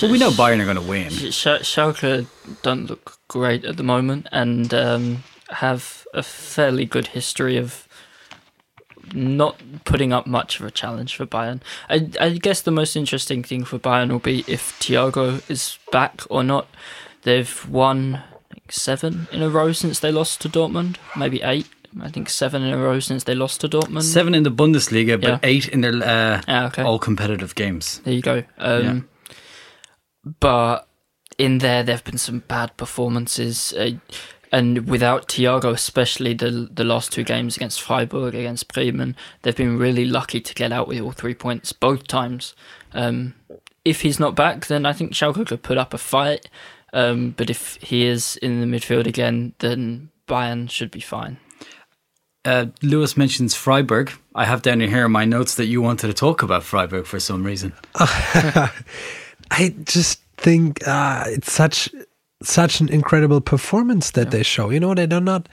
C: But we know Bayern are going to win.
A: Sch- Schalke don't look great at the moment and um, have a fairly good history of not putting up much of a challenge for Bayern. I, I guess the most interesting thing for Bayern will be if Thiago is back or not. They've won think, seven in a row since they lost to Dortmund, maybe eight. I think seven in a row since they lost to Dortmund.
C: Seven in the Bundesliga, but
A: Yeah.
C: eight in their uh,
A: Ah, okay.
C: all competitive games.
A: There you go. Um, But in there, there have been some bad performances, uh, and without Thiago, especially the the last two games against Freiburg, against Bremen, they've been really lucky to get out with all three points both times. Um, if he's not back, then I think Schalke could put up a fight. Um, but if he is in the midfield again, then Bayern should be fine.
C: Uh, Lewis mentions Freiburg. I have down here in my notes that you wanted to talk about Freiburg for some reason. (laughs)
D: I just think uh, it's such such an incredible performance that they show. You know, they're not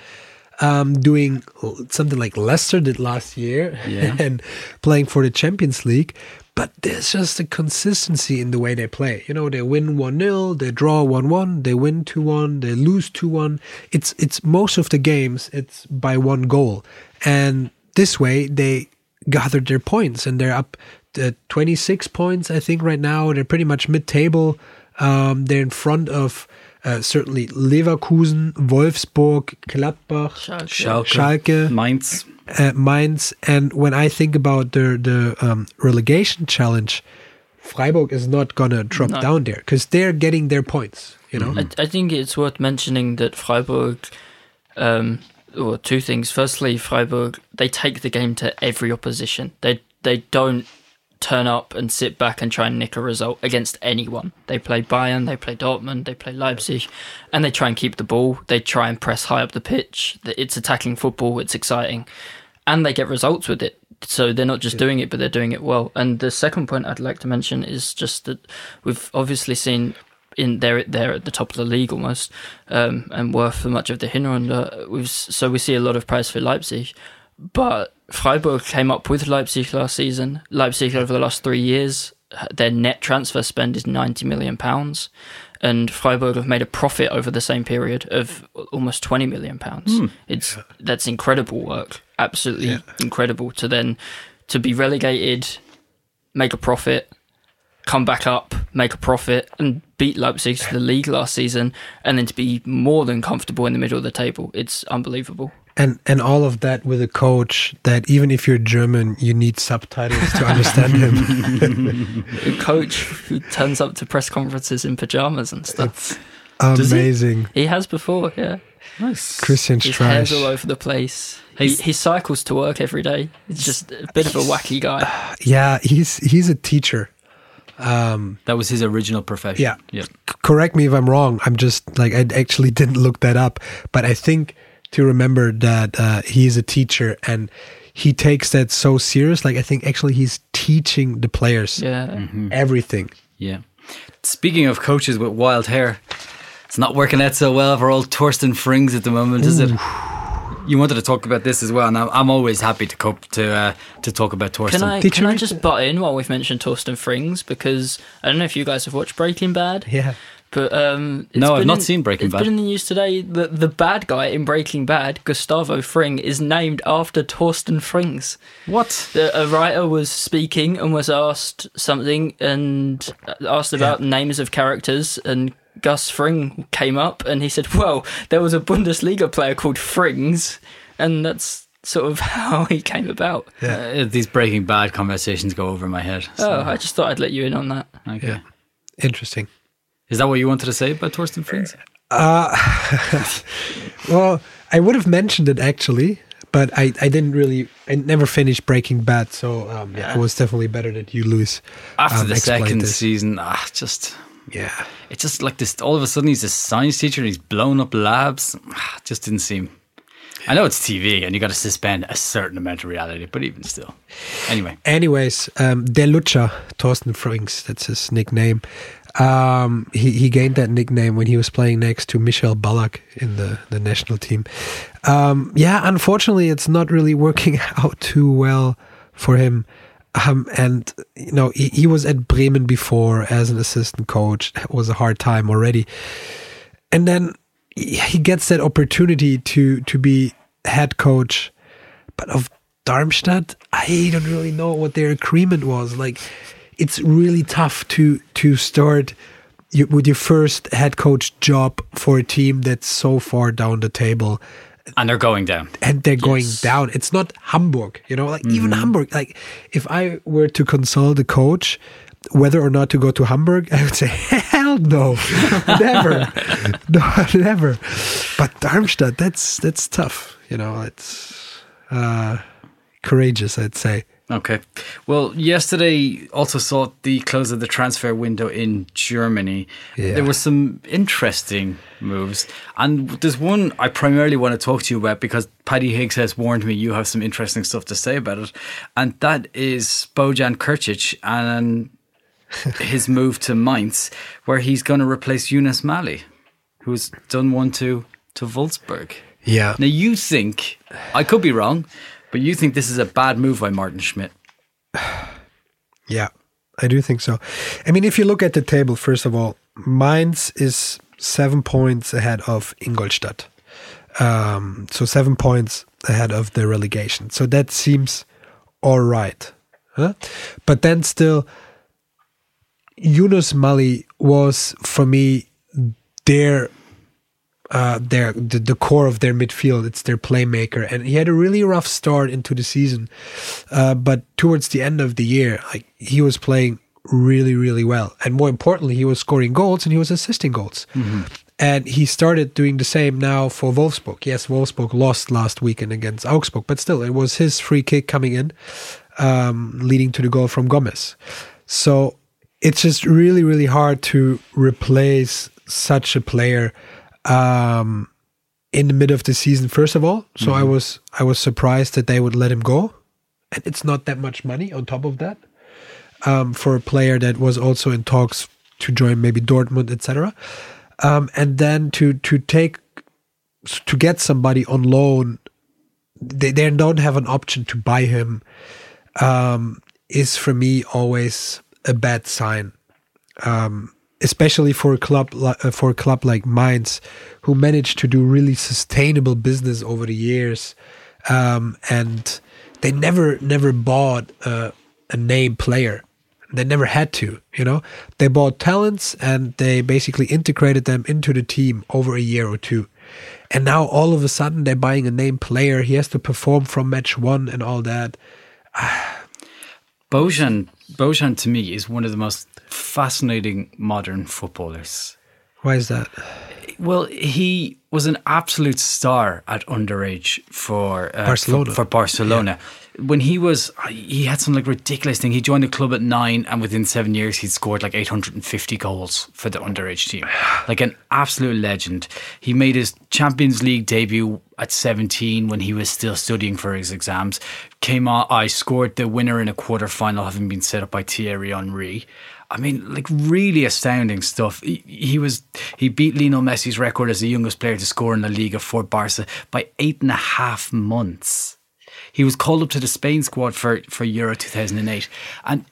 D: um, doing something like Leicester did last year
C: Yeah. (laughs)
D: and playing for the Champions League, but there's just a consistency in the way they play. You know, they win 1 0, they draw 1 1, they win 2 1, they lose 2 1. It's, it's most of the games, it's by one goal. And this way, they gathered their points and they're up to 26 points, I think, right now. They're pretty much mid table. Um, they're in front of uh, certainly Leverkusen, Wolfsburg, Gladbach,
A: Schalke.
D: Schalke,
C: Mainz.
D: uh, Mainz. And when I think about the the um, relegation challenge, Freiburg is not gonna drop
A: No.
D: down there because they're getting their points. You know,
A: I, I think it's worth mentioning that Freiburg, um, or two things. Firstly, Freiburg they take the game to every opposition. They they don't turn up and sit back and try and nick a result against anyone. They play Bayern, they play Dortmund, they play Leipzig, and they try and keep the ball. They try and press high up the pitch. It's attacking football. It's exciting, and they get results with it. So they're not just doing it, but they're doing it well. And the second point I'd like to mention is just that we've obviously seen in there they're at the top of the league almost, um, and were for much of the Hinrunde. We've so we see a lot of praise for Leipzig, but Freiburg came up with Leipzig last season. Leipzig over the last three years, their net transfer spend is ninety million pounds, and Freiburg have made a profit over the same period of almost twenty million pounds. Hmm. It's that's incredible work, absolutely incredible. To then to be relegated, make a profit, come back up, make a profit, and beat Leipzig to the league last season, and then to be more than comfortable in the middle of the table. It's unbelievable.
D: And and all of that with a coach that even if you're German, you need subtitles to understand him. (laughs)
A: A coach who turns up to press conferences in pajamas and stuff.
C: Does he?
D: Amazing,
A: He has before, yeah.
C: Nice.
D: Christian
A: His hair's all over the place. He,
C: He's-
A: he cycles to work every day. It's just a bit of a wacky guy. (sighs)
D: Yeah, he's he's a teacher.
C: Um, that was his original profession.
D: Yeah.
C: Yeah.
D: C- correct me if I'm wrong. I'm just like I actually (laughs) didn't look that up, but I think to remember that uh, he's a teacher and he takes that so serious. Like I think actually he's teaching the players
A: Yeah.
D: everything.
C: Yeah. Speaking of coaches with wild hair, it's not working out so well for old Torsten Frings at the moment, is it? You wanted to talk about this as well, and I'm, I'm always happy to cope to uh, to talk about Torsten.
A: Can I
D: Did
A: can
D: you
A: I just butt in while we've mentioned Torsten Frings because I don't know if you guys have watched Breaking Bad.
D: Yeah.
A: But um, it's
C: No, I've not
A: in-
C: seen Breaking
A: it's
C: Bad.
A: been in the news today that the bad guy in Breaking Bad, Gustavo Fring, is named after Torsten Frings.
C: What?
A: The, a writer was speaking and was asked something and asked about names of characters, and Gus Fring came up and he said, "Well, there was a Bundesliga player called Frings, and that's sort of (laughs) how he came about.
C: Uh, these Breaking Bad conversations go over my head. so-
A: Oh, I just thought I'd let you in on that.
C: okay.
D: Yeah. Interesting.
C: Is that what you wanted to say about Torsten Frings? (laughs)
D: Well, I would have mentioned it actually, but I, I didn't really. I never finished Breaking Bad, so um, yeah, it was definitely better than you, Luis.
C: After
D: um,
C: the second
D: this.
C: season, ah, just
D: Yeah,
C: it's just like this. All of a sudden, he's a science teacher and he's blown up labs. Ah, Just didn't seem. I know it's TV and you got to suspend a certain amount of reality, but even still. Anyway,
D: Anyways, um, De Lucha, Torsten Frings, that's his nickname. Um, he, he gained that nickname when he was playing next to Michael Ballack in the, the national team. Um, yeah, unfortunately, it's not really working (laughs) out too well for him. Um, and, you know, he, he was at Bremen before as an assistant coach. It was a hard time already. And then he gets that opportunity to, to be head coach but of Darmstadt, I don't really know what their agreement was. Like, it's really tough to to start you, with your first head coach job for a team that's so far down the table
C: and they're going down.
D: and they're going down. It's not Hamburg, you know, like even Hamburg. Like, if I were to consult a coach whether or not to go to Hamburg, (laughs) I would say, hell no, (laughs) never, (laughs) no, never. But Darmstadt, that's that's tough. You know, it's uh, courageous, I'd say.
C: Okay. Well, yesterday also saw the close of the transfer window in Germany.
D: Yeah.
C: There were some interesting moves. And there's one I primarily want to talk to you about because Paddy Higgs has warned me you have some interesting stuff to say about it. And that is Bojan Krkic and (laughs) his move to Mainz, where he's going to replace Yunus Malli, who's done one to, to Wolfsburg.
D: Yeah.
C: Now, you think, I could be wrong, but you think this is a bad move by Martin Schmidt. (sighs)
D: Yeah, I do think so. I mean, if you look at the table, first of all, Mainz is seven points ahead of Ingolstadt. Um, so seven points ahead of the relegation. So that seems all right. Huh? But then still, Yunus Malli was for me their uh, their the, the core of their midfield. It's their playmaker, and he had a really rough start into the season. Uh, but towards the end of the year, like he was playing really, really well, and more importantly, he was scoring goals and he was assisting goals. And he started doing the same now for Wolfsburg. Yes, Wolfsburg lost last weekend against Augsburg, but still, it was his free kick coming in, um, leading to the goal from Gomez. So it's just really, really hard to replace such a player um, in the middle of the season. First of all, so I was I was surprised that they would let him go, and it's not that much money on top of that um, for a player that was also in talks to join maybe Dortmund, etc. Um, and then to to take to get somebody on loan, they they don't have an option to buy him. Um, is for me always a bad sign Um, especially for a club uh, for a club like Mainz, who managed to do really sustainable business over the years, um, and they never never bought a, a name player. They never had to, you know. They bought talents and they basically integrated them into the team over a year or two. And now all of a sudden they're buying a name player. He has to perform from match one and all that. (sighs)
C: Bojan, Bojan to me is one of the most fascinating modern footballers.
D: Why is that?
C: Well, he was an absolute star at underage for uh,
D: Barcelona.
C: For, for Barcelona, when he was, he had some like ridiculous thing. He joined the club at nine, and within seven years, he'd scored like 850 goals for the underage team. (sighs) Like an absolute legend. He made his Champions League debut at 17 when he was still studying for his exams. Came on, I scored the winner in a quarter final, having been set up by Thierry Henry. I mean, like really astounding stuff. He, he was he beat Lionel Messi's record as the youngest player to score in La Liga for Barca by eight and a half months. He was called up to the Spain squad for, for Euro 2008. And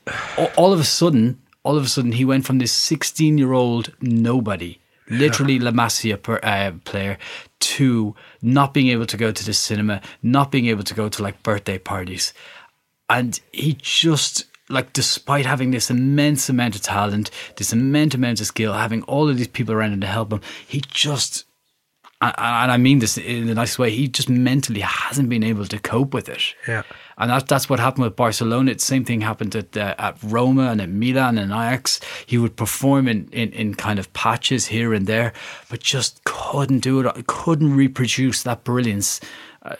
C: all of a sudden, all of a sudden, he went from this 16 year old nobody, literally La Masia per, uh, player, to not being able to go to the cinema, not being able to go to like birthday parties. And he just, like, despite having this immense amount of talent, this immense amount of skill, having all of these people around him to help him, he just and, and I mean this in the nicest way, he just mentally hasn't been able to cope with it.
D: Yeah.
C: And that, that's what happened with Barcelona. It's the same thing happened at, uh, at Roma and at Milan and Ajax. He would perform in, in, in kind of patches here and there, but just couldn't do it, couldn't reproduce that brilliance uh,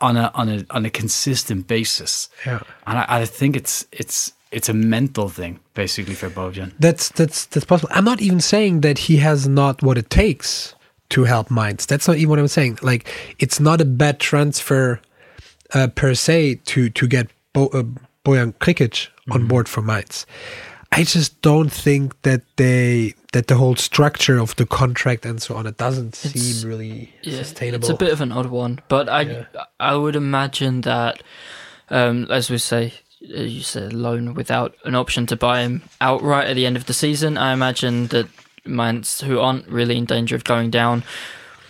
C: on, a, on, a, on a consistent basis.
D: Yeah.
C: And I, I think it's, it's, it's a mental thing, basically, for Bojan.
D: That's that's that's possible. I'm not even saying that he has not what it takes to help Mainz. That's not even what I'm saying. Like it's not a bad transfer uh, per se to to get Bo, uh, Bojan Krkic on board for Mainz. I just don't think that they that the whole structure of the contract and so on it doesn't
A: It's-
D: seem really
A: Yeah,
D: sustainable.
A: It's a bit of an odd one, but I
D: Yeah.
A: I would imagine that, um, as we say, you said loan without an option to buy him outright at the end of the season. I imagine that Mainz, who aren't really in danger of going down,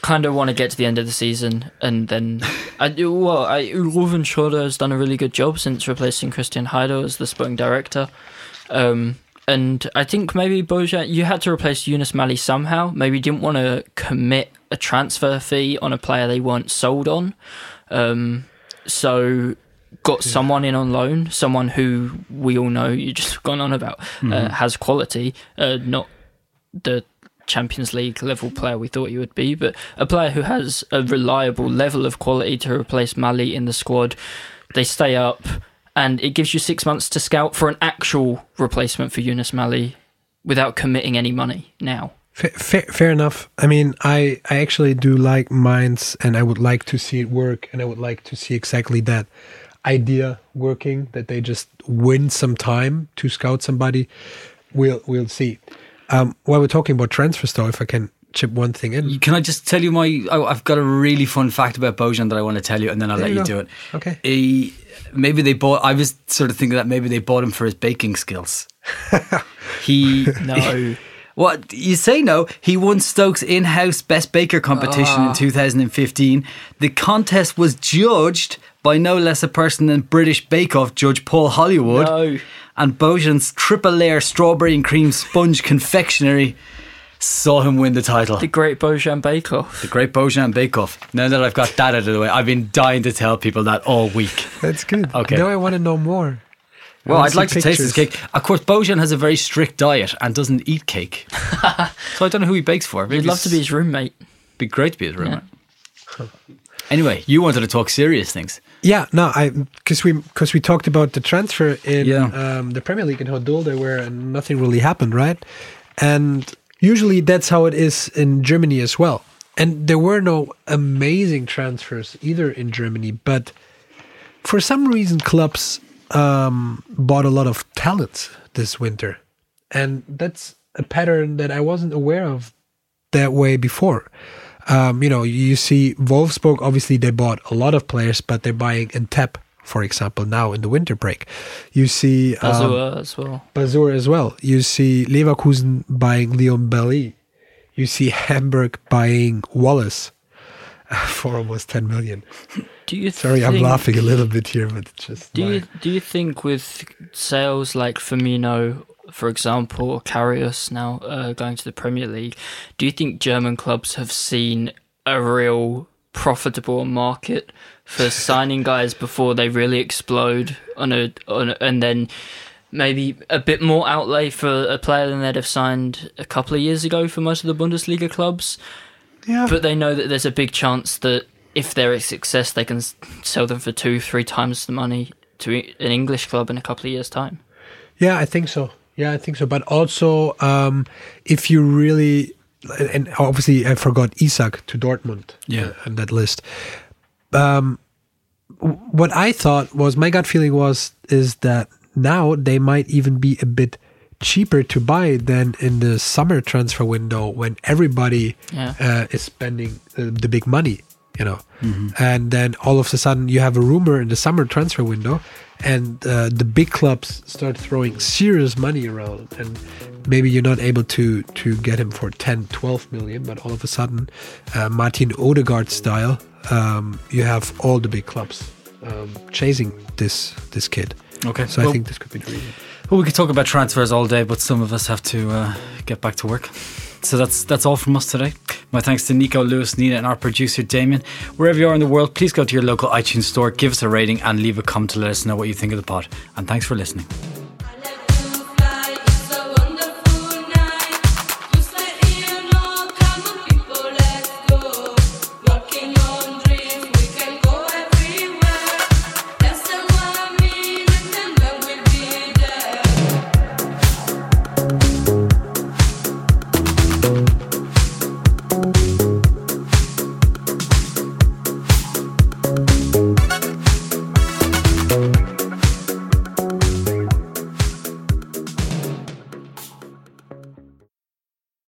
A: kind of want to get to the end of the season and then. (laughs) I do well. I, Rouven Schröder has done a really good job since replacing Christian Heidel as the sporting director. Um, and I think maybe Bojan, you had to replace Yunus Malli somehow. Maybe didn't want to commit a transfer fee on a player they weren't sold on. Um, so got someone in on loan, someone who we all know you just gone on about uh, has quality, uh, not the Champions League level player we thought he would be, but a player who has a reliable level of quality to replace Malli in the squad. They stay up, and it gives you six months to scout for an actual replacement for Yunus Malli without committing any money now.
D: Fair, fair, fair enough. I mean, I, I actually do like Mainz, and I would like to see it work, and I would like to see exactly that idea working. That they just win some time to scout somebody. We'll we'll see. Um, while we're talking about transfer though, if I can chip one thing in,
C: Can I just tell you my? Oh, I've got a really fun fact about Bojan that I want to tell you, and then I'll
D: There
C: let
D: you
C: you do it.
D: Okay.
C: He, maybe they bought. I was sort of thinking that maybe they bought him for his baking skills. (laughs) he
A: No.
C: What you say? No, he won Stoke's in-house best baker competition
A: Ah.
C: in 2015. The contest was judged by no less a person than British Bake Off judge Paul Hollywood.
A: No.
C: And Bojan's triple layer strawberry and cream sponge confectionery saw him win the title.
A: The great Bojan Bakoff.
C: The Great Bojan Bake Off. Now that I've got that out of the way, I've been dying to tell people that all week.
D: that's good.
C: Okay.
D: Now I want to know more.
C: Well, I'd
D: see
C: like to taste his
D: pictures.
C: cake. Of course, Bojan has a very strict diet and doesn't eat cake. (laughs) so I don't know who he bakes for. Maybe
A: You'd love to be his roommate.
C: be great to be his roommate. Anyway, you wanted to talk serious things.
D: Yeah, no, I because we because we talked about the transfer in
C: Yeah.
D: um, the Premier League and how dull they were, and nothing really happened, right? And usually that's how it is in Germany as well. And there were no amazing transfers either in Germany, but for some reason, clubs um, bought a lot of talents this winter, and that's a pattern that I wasn't aware of that way before. Um, you know, you see Wolfsburg, obviously they bought a lot of players, but they're buying Ntep, for example, now in the winter break. You see um,
A: Azua as well.
D: Bazoer as well. You see Leverkusen buying Leon Bailey. You see Hamburg buying Walace (laughs) for almost 10 million.
A: Do you
D: Sorry, I'm laughing a little bit here, but just.
A: Do
D: my-
A: you do you think with sales like Firmino, for example, Karius now uh, going to the Premier League, do you think German clubs have seen a real profitable market for (laughs) signing guys before they really explode on a on a, and then maybe a bit more outlay for a player than they'd have signed a couple of years ago for most of the Bundesliga clubs?
D: yeah.
A: But they know that there's a big chance that if they're a success, they can sell them for two, three times the money to an English club in a couple of years' time.
D: Yeah, I think so. Yeah, I think so. But also, um, if you really, and obviously, I forgot Isak to Dortmund.
C: Yeah.
D: uh, on that list. Um, what I thought was my gut feeling was is that now they might even be a bit cheaper to buy than in the summer transfer window when everybody
A: Yeah.
D: uh, is spending uh, the big money, you know. And then all of a sudden you have a rumor in the summer transfer window, and uh, the big clubs start throwing serious money around, and maybe you're not able to to get him for 10, 12 million, but all of a sudden, uh, Martin Odegaard style, um, you have all the big clubs um, chasing this this kid.
C: Okay.
D: So I think this could be the reason.
C: Well, we could talk about transfers all day, but some of us have to uh, get back to work. So that's that's all from us today. My thanks to Nico, Lewis, Nina, and our producer Damien. Wherever you are in the world, please go to your local iTunes store, give us a rating, and leave a comment to let us know what you think of the pod. And thanks for listening.